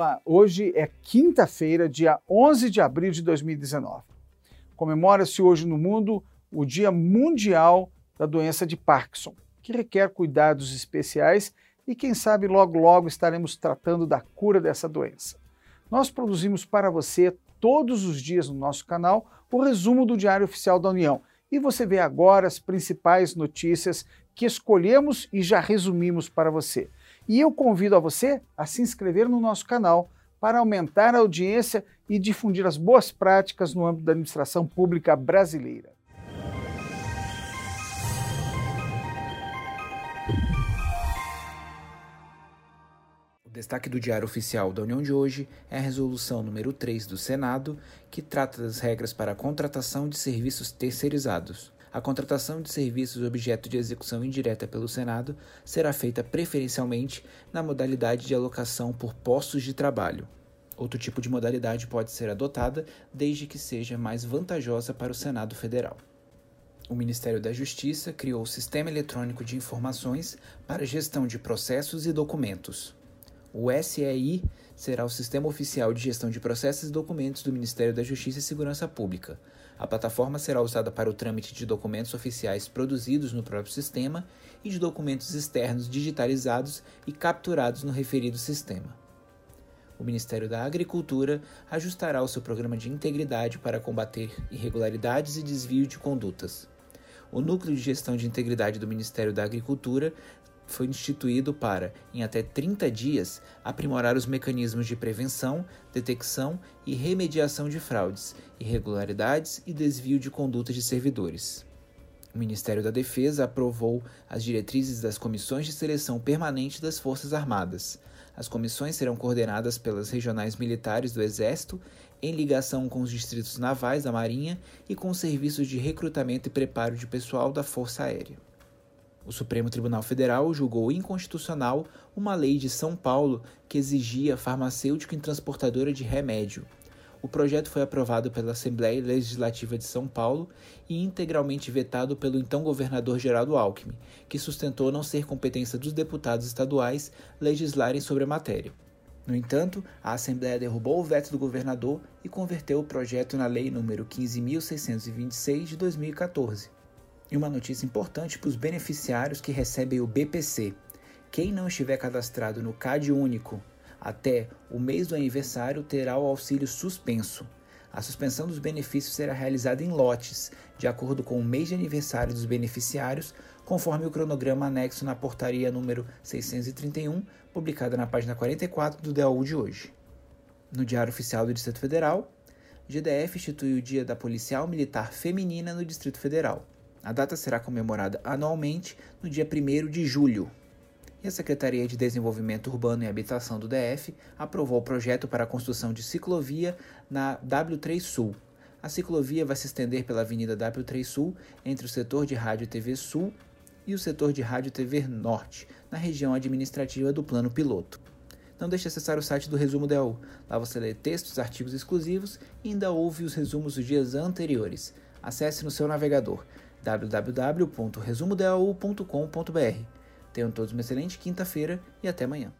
Olá, hoje é quinta-feira, dia 11 de abril de 2019. Comemora-se hoje no mundo o Dia Mundial da Doença de Parkinson, que requer cuidados especiais e quem sabe logo logo estaremos tratando da cura dessa doença. Nós produzimos para você todos os dias no nosso canal o resumo do Diário Oficial da União e você vê agora as principais notícias que escolhemos e já resumimos para você. E eu convido a você a se inscrever no nosso canal para aumentar a audiência e difundir as boas práticas no âmbito da administração pública brasileira. O destaque do Diário Oficial da União de hoje é a resolução número 3 do Senado, que trata das regras para a contratação de serviços terceirizados. A contratação de serviços objeto de execução indireta pelo Senado será feita preferencialmente na modalidade de alocação por postos de trabalho. Outro tipo de modalidade pode ser adotada desde que seja mais vantajosa para o Senado Federal. O Ministério da Justiça criou o Sistema Eletrônico de Informações para Gestão de Processos e Documentos. O SEI será o Sistema Oficial de Gestão de Processos e Documentos do Ministério da Justiça e Segurança Pública, a plataforma será usada para o trâmite de documentos oficiais produzidos no próprio sistema e de documentos externos digitalizados e capturados no referido sistema. O Ministério da Agricultura ajustará o seu programa de integridade para combater irregularidades e desvio de condutas. O Núcleo de Gestão de Integridade do Ministério da Agricultura foi instituído para, em até 30 dias, aprimorar os mecanismos de prevenção, detecção e remediação de fraudes, irregularidades e desvio de conduta de servidores. O Ministério da Defesa aprovou as diretrizes das comissões de seleção permanente das Forças Armadas. As comissões serão coordenadas pelas regionais militares do Exército, em ligação com os distritos navais da Marinha e com os serviços de recrutamento e preparo de pessoal da Força Aérea. O Supremo Tribunal Federal julgou inconstitucional uma lei de São Paulo que exigia farmacêutico em transportadora de remédio. O projeto foi aprovado pela Assembleia Legislativa de São Paulo e integralmente vetado pelo então governador Geraldo Alckmin, que sustentou não ser competência dos deputados estaduais legislarem sobre a matéria. No entanto, a Assembleia derrubou o veto do governador e converteu o projeto na Lei nº 15.626 de 2014. E uma notícia importante para os beneficiários que recebem o BPC. Quem não estiver cadastrado no CAD único até o mês do aniversário terá o auxílio suspenso. A suspensão dos benefícios será realizada em lotes, de acordo com o mês de aniversário dos beneficiários, conforme o cronograma anexo na portaria número 631, publicada na página 44 do DAU de hoje. No Diário Oficial do Distrito Federal, GDF institui o Dia da Policial Militar Feminina no Distrito Federal. A data será comemorada anualmente no dia 1 de julho. E a Secretaria de Desenvolvimento Urbano e Habitação do DF aprovou o projeto para a construção de ciclovia na W3 Sul. A ciclovia vai se estender pela Avenida W3 Sul, entre o setor de Rádio e TV Sul e o setor de Rádio e TV Norte, na região administrativa do Plano Piloto. Não deixe de acessar o site do Resumo DAU. Lá você lê textos, artigos exclusivos e ainda ouve os resumos dos dias anteriores. Acesse no seu navegador www.resumodau.com.br. Tenham todos uma excelente quinta-feira e até amanhã.